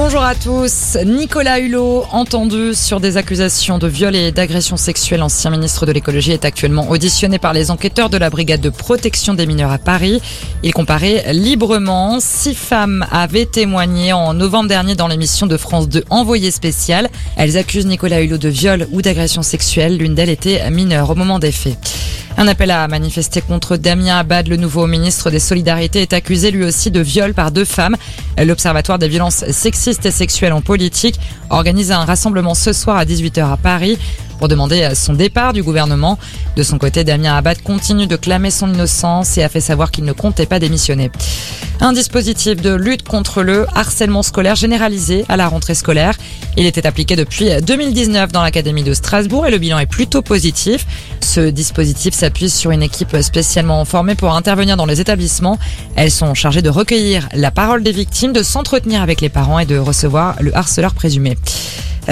Bonjour à tous. Nicolas Hulot, entendu sur des accusations de viol et d'agression sexuelle, ancien ministre de l'écologie, est actuellement auditionné par les enquêteurs de la brigade de protection des mineurs à Paris. Il comparait librement. Six femmes avaient témoigné en novembre dernier dans l'émission de France 2 Envoyé spécial. Elles accusent Nicolas Hulot de viol ou d'agression sexuelle. L'une d'elles était mineure au moment des faits. Un appel à manifester contre Damien Abad, le nouveau ministre des Solidarités, est accusé lui aussi de viol par deux femmes. L'Observatoire des violences sexistes et sexuelles en politique organise un rassemblement ce soir à 18h à Paris pour demander son départ du gouvernement. De son côté, Damien Abad continue de clamer son innocence et a fait savoir qu'il ne comptait pas démissionner. Un dispositif de lutte contre le harcèlement scolaire généralisé à la rentrée scolaire. Il était appliqué depuis 2019 dans l'Académie de Strasbourg et le bilan est plutôt positif. Ce dispositif s'appuie sur une équipe spécialement formée pour intervenir dans les établissements. Elles sont chargées de recueillir la parole des victimes, de s'entretenir avec les parents et de recevoir le harceleur présumé.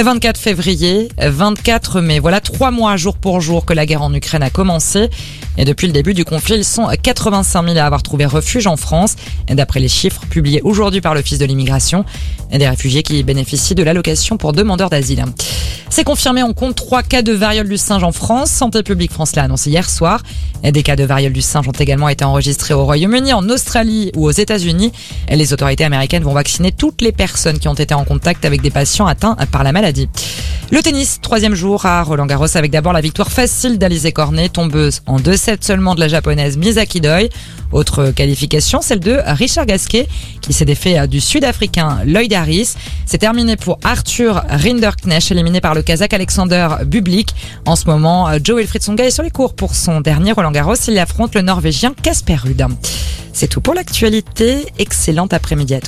24 février, 24 mai. Voilà trois mois jour pour jour que la guerre en Ukraine a commencé. Et depuis le début du conflit, ils sont 85 000 à avoir trouvé refuge en France. D'après les chiffres publiés aujourd'hui par l'Office de l'immigration, des réfugiés qui bénéficient de l'allocation pour demandeurs d'asile. C'est confirmé, on compte trois cas de variole du singe en France. Santé publique France l'a annoncé hier soir. Des cas de variole du singe ont également été enregistrés au Royaume-Uni, en Australie ou aux États-Unis. Les autorités américaines vont vacciner toutes les personnes qui ont été en contact avec des patients atteints par la maladie. Le tennis, troisième jour à Roland Garros avec d'abord la victoire facile d'Alizé Cornet, tombeuse en 2-7 seulement de la japonaise Misaki Doi. Autre qualification, celle de Richard Gasquet qui s'est défait du sud-africain Lloyd Harris. C'est terminé pour Arthur Rinderknecht éliminé par le kazakh Alexander Bublik. En ce moment, Joe Wilfried Songa est sur les cours pour son dernier Roland Garros. Il affronte le norvégien Casper Ruud. C'est tout pour l'actualité. Excellent après-midi à tous.